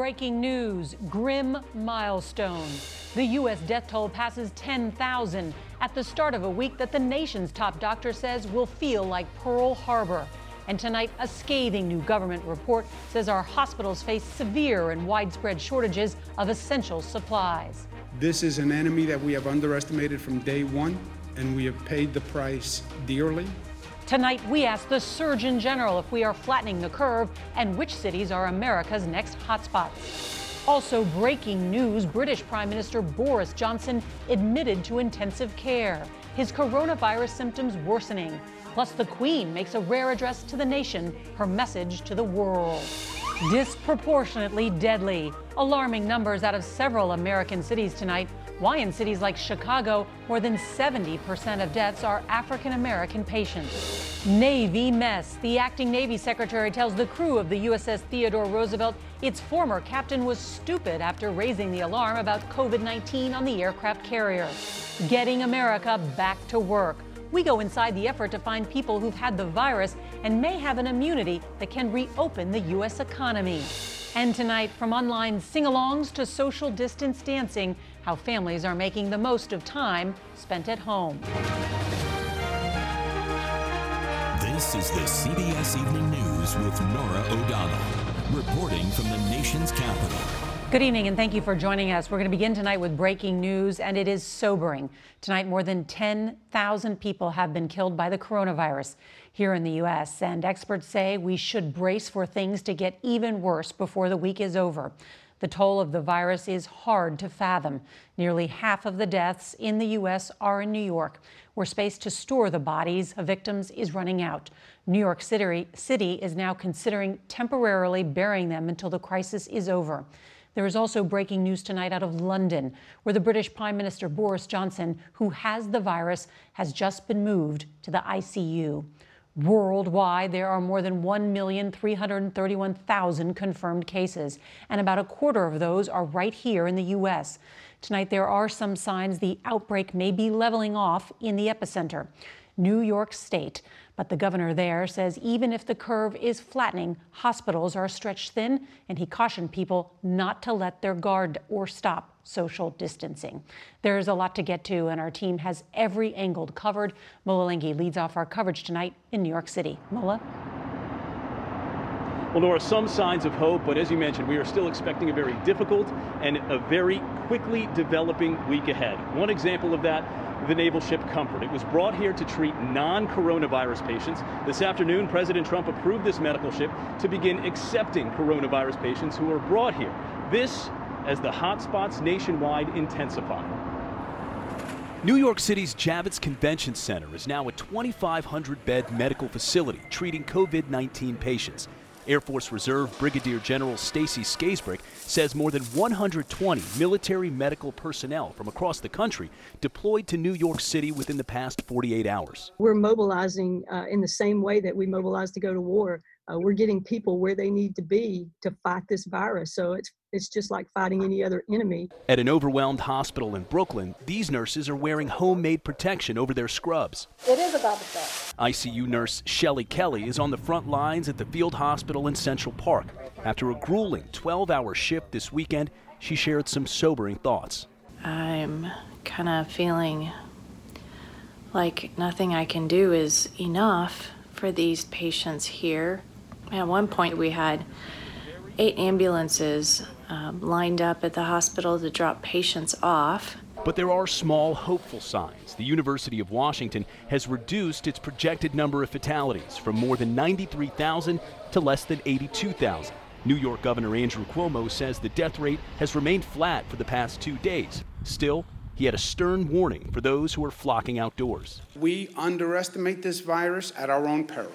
Breaking news, grim milestone. The U.S. death toll passes 10,000 at the start of a week that the nation's top doctor says will feel like Pearl Harbor. And tonight, a scathing new government report says our hospitals face severe and widespread shortages of essential supplies. This is an enemy that we have underestimated from day one, and we have paid the price dearly. Tonight, we ask the Surgeon General if we are flattening the curve and which cities are America's next hotspots. Also, breaking news British Prime Minister Boris Johnson admitted to intensive care. His coronavirus symptoms worsening. Plus, the Queen makes a rare address to the nation, her message to the world. Disproportionately deadly. Alarming numbers out of several American cities tonight. Why in cities like Chicago, more than 70% of deaths are African American patients. Navy mess. The acting Navy secretary tells the crew of the USS Theodore Roosevelt its former captain was stupid after raising the alarm about COVID 19 on the aircraft carrier. Getting America back to work. We go inside the effort to find people who've had the virus and may have an immunity that can reopen the U.S. economy. And tonight, from online sing alongs to social distance dancing, how families are making the most of time spent at home. This is the CBS Evening News with Norah O'Donnell, reporting from the nation's capital. Good evening, and thank you for joining us. We're going to begin tonight with breaking news, and it is sobering. Tonight, more than 10,000 people have been killed by the coronavirus here in the U.S., and experts say we should brace for things to get even worse before the week is over. The toll of the virus is hard to fathom. Nearly half of the deaths in the U.S. are in New York, where space to store the bodies of victims is running out. New York City, City is now considering temporarily burying them until the crisis is over. There is also breaking news tonight out of London, where the British Prime Minister Boris Johnson, who has the virus, has just been moved to the ICU. Worldwide, there are more than 1,331,000 confirmed cases, and about a quarter of those are right here in the U.S. Tonight, there are some signs the outbreak may be leveling off in the epicenter, New York State. But the governor there says even if the curve is flattening, hospitals are stretched thin, and he cautioned people not to let their guard or stop social distancing. There's a lot to get to, and our team has every angle covered. Mola Lenghi leads off our coverage tonight in New York City. Mola? Well, there are some signs of hope, but as you mentioned, we are still expecting a very difficult and a very quickly developing week ahead. One example of that the naval ship Comfort. It was brought here to treat non coronavirus patients. This afternoon, President Trump approved this medical ship to begin accepting coronavirus patients who are brought here. This as the hotspots nationwide intensify. New York City's Javits Convention Center is now a 2,500 bed medical facility treating COVID 19 patients. Air Force Reserve Brigadier General Stacy Skaisbrick says more than 120 military medical personnel from across the country deployed to New York City within the past 48 hours. We're mobilizing uh, in the same way that we mobilized to go to war. Uh, we're getting people where they need to be to fight this virus. So it's it's just like fighting any other enemy. At an overwhelmed hospital in Brooklyn, these nurses are wearing homemade protection over their scrubs. It is about the fact. ICU nurse Shelly Kelly is on the front lines at the field hospital in Central Park. After a grueling 12 hour shift this weekend, she shared some sobering thoughts. I'm kind of feeling like nothing I can do is enough for these patients here. At one point, we had eight ambulances um, lined up at the hospital to drop patients off. But there are small, hopeful signs. The University of Washington has reduced its projected number of fatalities from more than 93,000 to less than 82,000. New York Governor Andrew Cuomo says the death rate has remained flat for the past two days. Still, he had a stern warning for those who are flocking outdoors. We underestimate this virus at our own peril.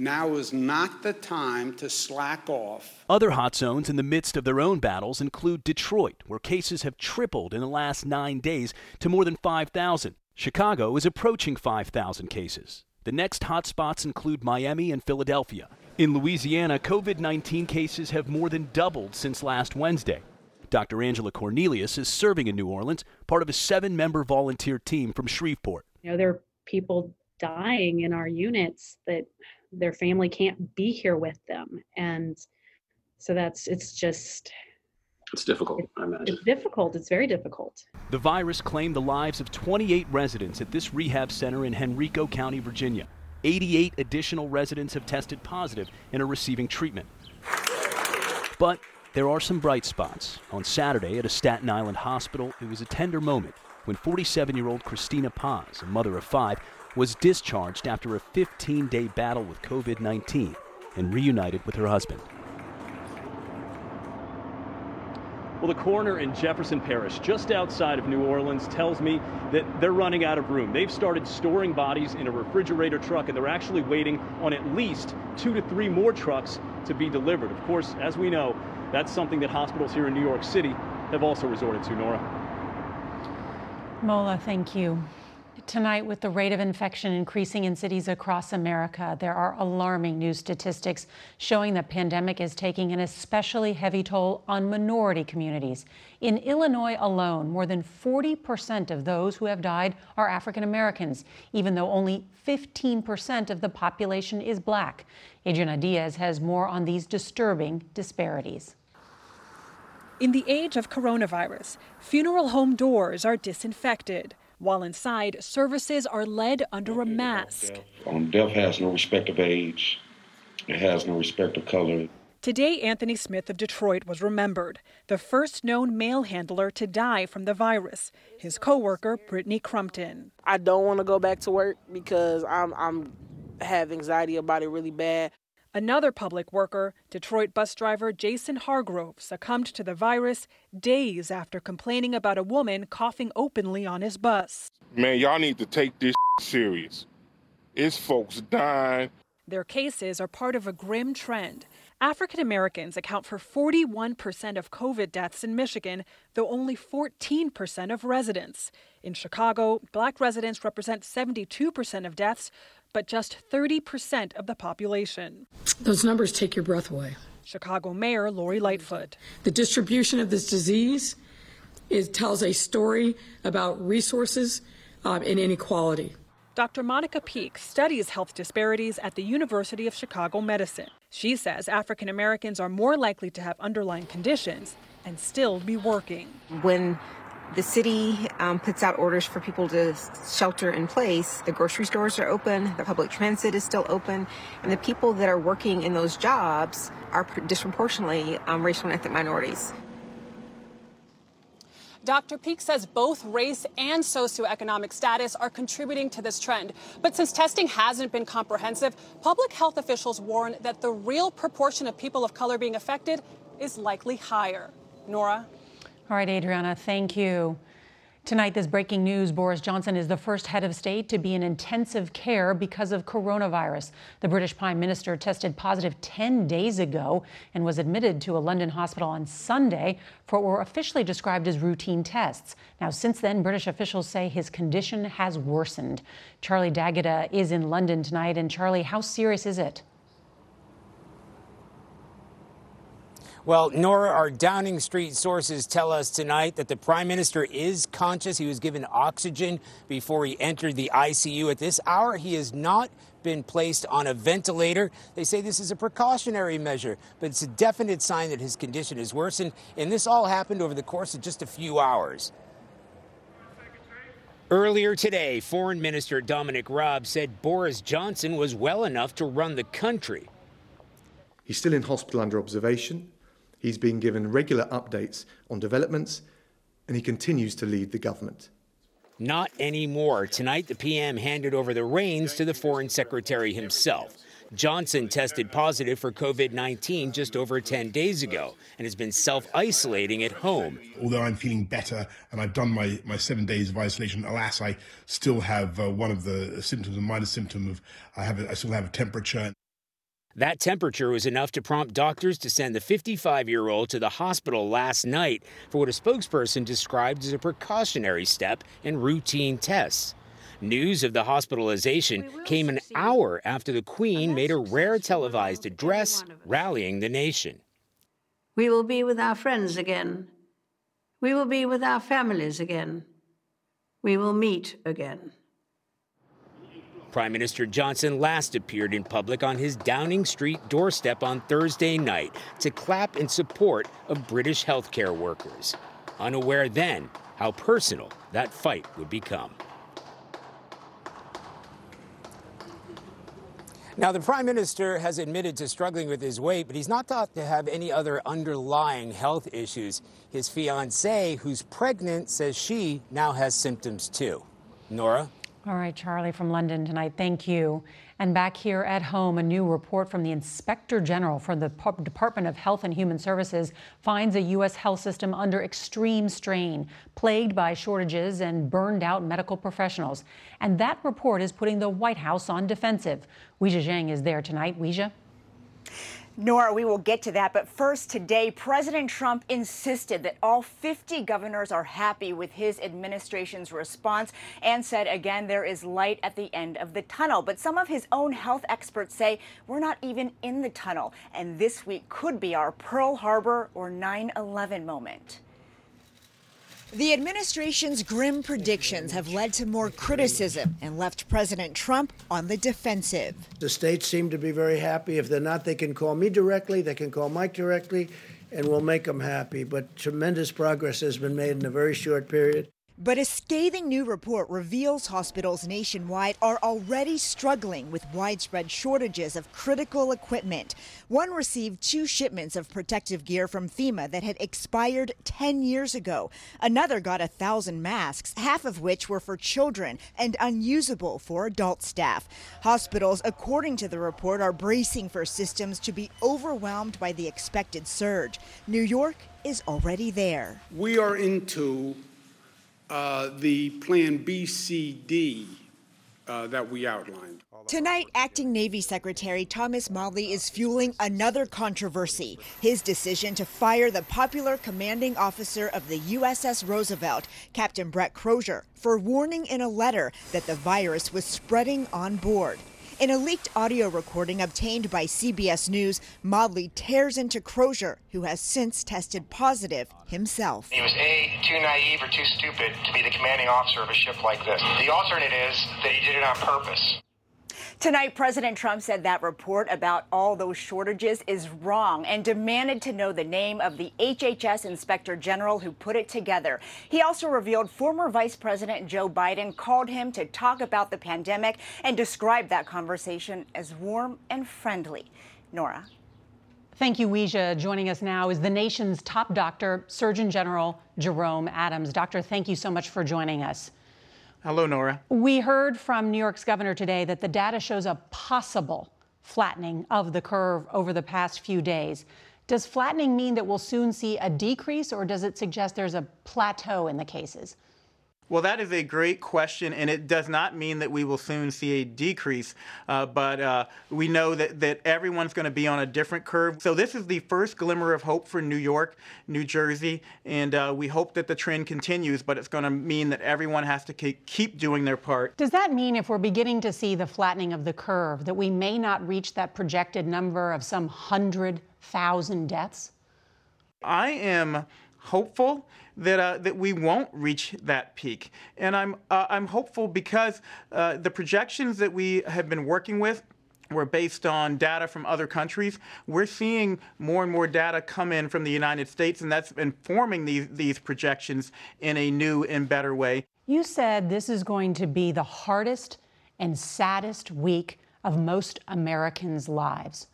Now is not the time to slack off. Other hot zones in the midst of their own battles include Detroit, where cases have tripled in the last nine days to more than 5,000. Chicago is approaching 5,000 cases. The next hotspots include Miami and Philadelphia. In Louisiana, COVID 19 cases have more than doubled since last Wednesday. Dr. Angela Cornelius is serving in New Orleans, part of a seven member volunteer team from Shreveport. You know, there are people dying in our units that their family can't be here with them. And so that's it's just it's difficult i imagine. it's difficult it's very difficult. The virus claimed the lives of 28 residents at this rehab center in henrico county virginia. 88 additional residents have tested positive and are receiving treatment. But there are some bright spots. On saturday at a staten island hospital it was a tender moment when 47 year old christina paz a mother of five was discharged after a 15 day battle with COVID 19 and reunited with her husband. Well, the coroner in Jefferson Parish, just outside of New Orleans, tells me that they're running out of room. They've started storing bodies in a refrigerator truck, and they're actually waiting on at least two to three more trucks to be delivered. Of course, as we know, that's something that hospitals here in New York City have also resorted to, Norah. Mola, thank you. Tonight, with the rate of infection increasing in cities across America, there are alarming new statistics showing the pandemic is taking an especially heavy toll on minority communities. In Illinois alone, more than 40% of those who have died are African Americans, even though only 15% of the population is black. Adriana Diaz has more on these disturbing disparities. In the age of coronavirus, funeral home doors are disinfected while inside, services are led under a mask. Um, death has no respect of age, it has no respect of color. Today, Anthony Smith of Detroit was remembered, the first known mail handler to die from the virus. His coworker, Brittany Crumpton. I don't want to go back to work because I'm I'm have anxiety about it really bad. Another public worker, Detroit bus driver Jason Hargrove, succumbed to the virus days after complaining about a woman coughing openly on his bus. Man, y'all need to take this serious. It's folks dying. Their cases are part of a grim trend. African Americans account for 41% of COVID deaths in Michigan, though only 14% of residents. In Chicago, black residents represent 72% of deaths, but just 30% of the population. Those numbers take your breath away. Chicago Mayor Lori Lightfoot. The distribution of this disease is, tells a story about resources um, and inequality. Dr. Monica Peek studies health disparities at the University of Chicago Medicine. She says African Americans are more likely to have underlying conditions and still be working. When the city um, puts out orders for people to shelter in place. The grocery stores are open, the public transit is still open, and the people that are working in those jobs are disproportionately um, racial and ethnic minorities. Dr. Peek says both race and socioeconomic status are contributing to this trend. But since testing hasn't been comprehensive, public health officials warn that the real proportion of people of color being affected is likely higher. Norah? All right, Adriana, thank you. Tonight, this breaking news Boris Johnson is the first head of state to be in intensive care because of coronavirus. The British Prime Minister tested positive 10 days ago and was admitted to a London hospital on Sunday for what were officially described as routine tests. Now, since then, British officials say his condition has worsened. Charlie D'Agata uh, is in London tonight. And, Charlie, how serious is it? Well, Norah, our Downing Street sources tell us tonight that the prime minister is conscious. He was given oxygen before he entered the ICU. At this hour, he has not been placed on a ventilator. They say this is a precautionary measure, but it's a definite sign that his condition has worsened. And this all happened over the course of just a few hours. Earlier today, Foreign Minister Dominic Raab said Boris Johnson was well enough to run the country. He's still in hospital under observation. He's been given regular updates on developments, and he continues to lead the government. Not anymore. Tonight, the PM handed over the reins to the Foreign Secretary himself. Johnson tested positive for COVID 19 just over 10 days ago and has been self isolating at home. Although I'm feeling better and I've done my, my seven days of isolation, alas, I still have uh, one of the symptoms, a minor symptom of I, have a, I still have a temperature. That temperature was enough to prompt doctors to send the 55 year old to the hospital last night for what a spokesperson described as a precautionary step and routine tests. News of the hospitalization came an hour after the Queen made a rare televised address rallying the nation. We will be with our friends again. We will be with our families again. We will meet again. Prime Minister Johnson last appeared in public on his Downing Street doorstep on Thursday night to clap in support of British healthcare workers, unaware then how personal that fight would become. Now, the Prime Minister has admitted to struggling with his weight, but he's not thought to have any other underlying health issues. His fiancee, who's pregnant, says she now has symptoms too. Norah? All right, Charlie from London tonight. Thank you. And back here at home, a new report from the Inspector General for the Department of Health and Human Services finds a U.S. health system under extreme strain, plagued by shortages and burned out medical professionals. And that report is putting the White House on defensive. Weijia Jiang is there tonight. Weijia? Norah, we will get to that. But first, today, President Trump insisted that all 50 governors are happy with his administration's response and said again there is light at the end of the tunnel. But some of his own health experts say we're not even in the tunnel. And this week could be our Pearl Harbor or 9 11 moment. The administration's grim predictions have led to more criticism and left President Trump on the defensive. The states seem to be very happy. If they're not, they can call me directly, they can call Mike directly, and we'll make them happy. But tremendous progress has been made in a very short period. But a scathing new report reveals hospitals nationwide are already struggling with widespread shortages of critical equipment. One received two shipments of protective gear from FEMA that had expired 10 years ago. Another got a thousand masks, half of which were for children and unusable for adult staff. Hospitals, according to the report, are bracing for systems to be overwhelmed by the expected surge. New York is already there. We are into uh, the Plan B, C, D uh, that we outlined. Tonight, Acting Navy Secretary Thomas Modly is fueling another controversy his decision to fire the popular commanding officer of the USS Roosevelt, Captain Brett Crozier, for warning in a letter that the virus was spreading on board. In a leaked audio recording obtained by CBS News, Modly tears into Crozier, who has since tested positive himself. He was A, too naive or too stupid to be the commanding officer of a ship like this. The alternate is that he did it on purpose. Tonight, President Trump said that report about all those shortages is wrong and demanded to know the name of the HHS Inspector General who put it together. He also revealed former Vice President Joe Biden called him to talk about the pandemic and described that conversation as warm and friendly. Norah. Thank you, Weijia. Joining us now is the nation's top doctor, Surgeon General Jerome Adams. Doctor, thank you so much for joining us. Hello, Norah. We heard from New York's governor today that the data shows a possible flattening of the curve over the past few days. Does flattening mean that we'll soon see a decrease, or does it suggest there's a plateau in the cases? Well, that is a great question, and it does not mean that we will soon see a decrease, uh, but uh, we know that, that everyone's going to be on a different curve. So, this is the first glimmer of hope for New York, New Jersey, and uh, we hope that the trend continues, but it's going to mean that everyone has to keep doing their part. Does that mean if we're beginning to see the flattening of the curve, that we may not reach that projected number of some 100,000 deaths? I am hopeful that uh, that we won't reach that peak, and I'm uh, I'm hopeful because uh, the projections that we have been working with were based on data from other countries. We're seeing more and more data come in from the United States, and that's informing these these projections in a new and better way. You said this is going to be the hardest and saddest week of most Americans' lives.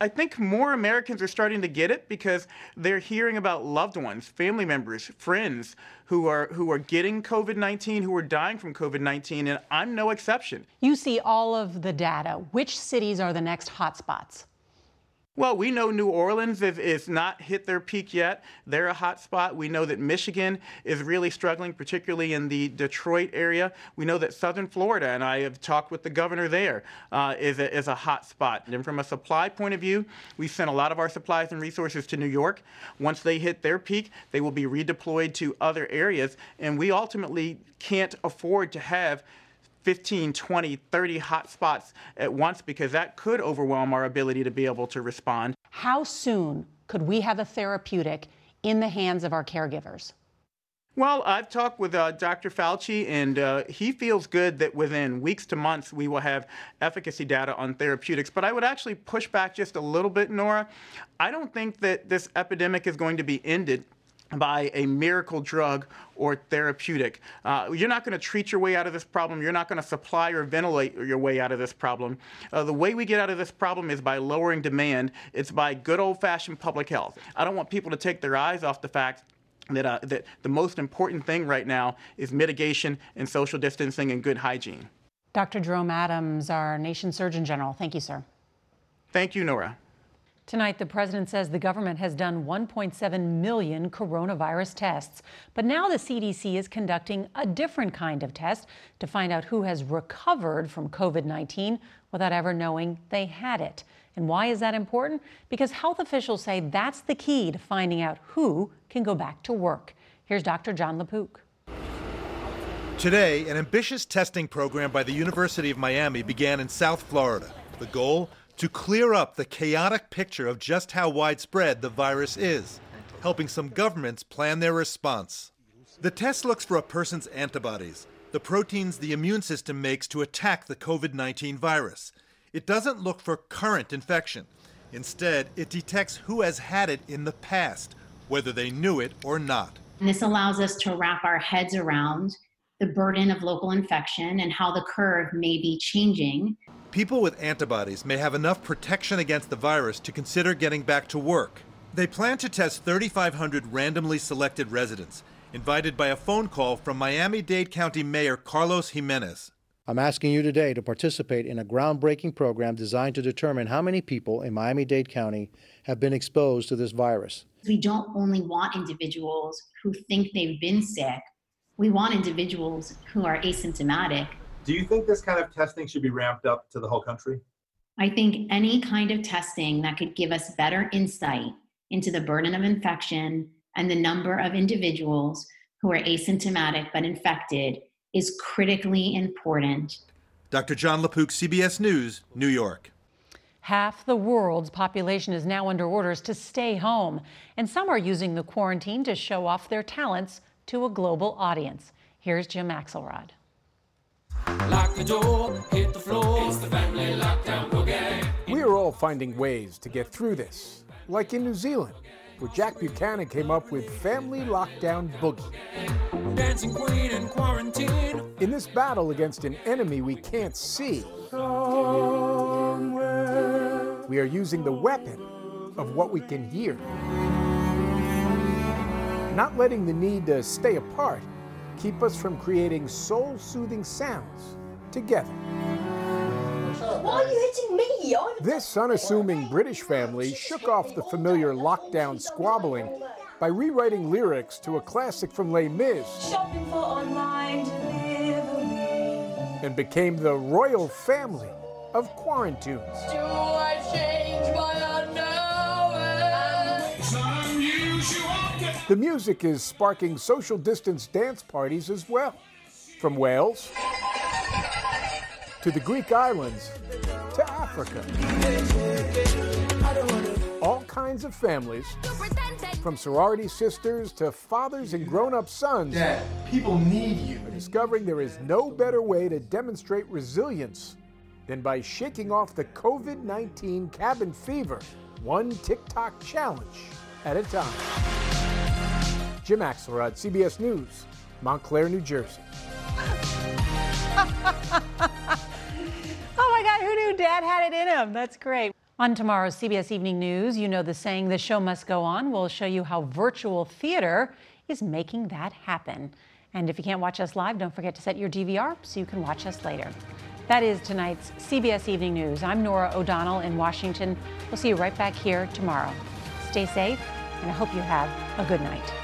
I think more Americans are starting to get it because they're hearing about loved ones, family members, friends who are who are getting COVID-19, who are dying from COVID-19, and I'm no exception. You see all of the data. Which cities are the next hotspots? Well, we know New Orleans is, is not hit their peak yet. They're a hot spot. We know that Michigan is really struggling, particularly in the Detroit area. We know that Southern Florida, and I have talked with the governor there, uh, is a, is a hot spot. And from a supply point of view, we sent a lot of our supplies and resources to New York. Once they hit their peak, they will be redeployed to other areas. And we ultimately can't afford to have 15, 20, 30 hot spots at once because that could overwhelm our ability to be able to respond. How soon could we have a therapeutic in the hands of our caregivers? Well, I've talked with uh, Dr. Fauci, and uh, he feels good that within weeks to months we will have efficacy data on therapeutics. But I would actually push back just a little bit, Norah. I don't think that this epidemic is going to be ended by a miracle drug or therapeutic. Uh, you're not going to treat your way out of this problem. You're not going to supply or ventilate your way out of this problem. Uh, the way we get out of this problem is by lowering demand. It's by good old-fashioned public health. I don't want people to take their eyes off the fact that, uh, that the most important thing right now is mitigation and social distancing and good hygiene. Dr. Jerome Adams, our nation's Surgeon General. Thank you, sir. Thank you, Norah. Tonight, the president says the government has done 1.7 million coronavirus tests. But now the CDC is conducting a different kind of test to find out who has recovered from COVID 19 without ever knowing they had it. And why is that important? Because health officials say that's the key to finding out who can go back to work. Here's Dr. Jon LaPook. Today, an ambitious testing program by the University of Miami began in South Florida. The goal? To clear up the chaotic picture of just how widespread the virus is, helping some governments plan their response. The test looks for a person's antibodies, the proteins the immune system makes to attack the COVID 19 virus. It doesn't look for current infection. Instead, it detects who has had it in the past, whether they knew it or not. And this allows us to wrap our heads around the burden of local infection and how the curve may be changing people with antibodies may have enough protection against the virus to consider getting back to work. They plan to test 3,500 randomly selected residents, invited by a phone call from Miami Dade County Mayor Carlos Gimenez. I'm asking you today to participate in a groundbreaking program designed to determine how many people in Miami Dade County have been exposed to this virus. We don't only want individuals who think they've been sick, we want individuals who are asymptomatic do you think this kind of testing should be ramped up to the whole country? I think any kind of testing that could give us better insight into the burden of infection and the number of individuals who are asymptomatic but infected is critically important. Dr. Jon LaPook, CBS News, New York. Half the world's population is now under orders to stay home, and some are using the quarantine to show off their talents to a global audience. Here's Jim Axelrod. Lock the door, hit the floor. It's the family lockdown boogie. We are all finding ways to get through this, like in New Zealand, where Jack Buchanan came up with Family Lockdown Boogie. Dancing Queen in quarantine. In this battle against an enemy we can't see, Somewhere. we are using the weapon of what we can hear. Not letting the need to stay apart keep us from creating soul soothing sounds together. Why are you hitting me? I'm this unassuming British family shook off the familiar lockdown squabbling by rewriting lyrics to a classic from Les Mis and became the royal family of Quarantunes. The music is sparking social distance dance parties as well. From Wales to the Greek islands to Africa. All kinds of families, from sorority sisters to fathers and grown up sons. Dad, people need you. Are discovering there is no better way to demonstrate resilience than by shaking off the COVID 19 cabin fever, one TikTok challenge at a time. Jim Axelrod, CBS News, Montclair, New Jersey. oh my God, who knew Dad had it in him? That's great. On tomorrow's CBS Evening News, you know the saying, the show must go on. We'll show you how virtual theater is making that happen. And if you can't watch us live, don't forget to set your DVR so you can watch us later. That is tonight's CBS Evening News. I'm Norah O'Donnell in Washington. We'll see you right back here tomorrow. Stay safe, and I hope you have a good night.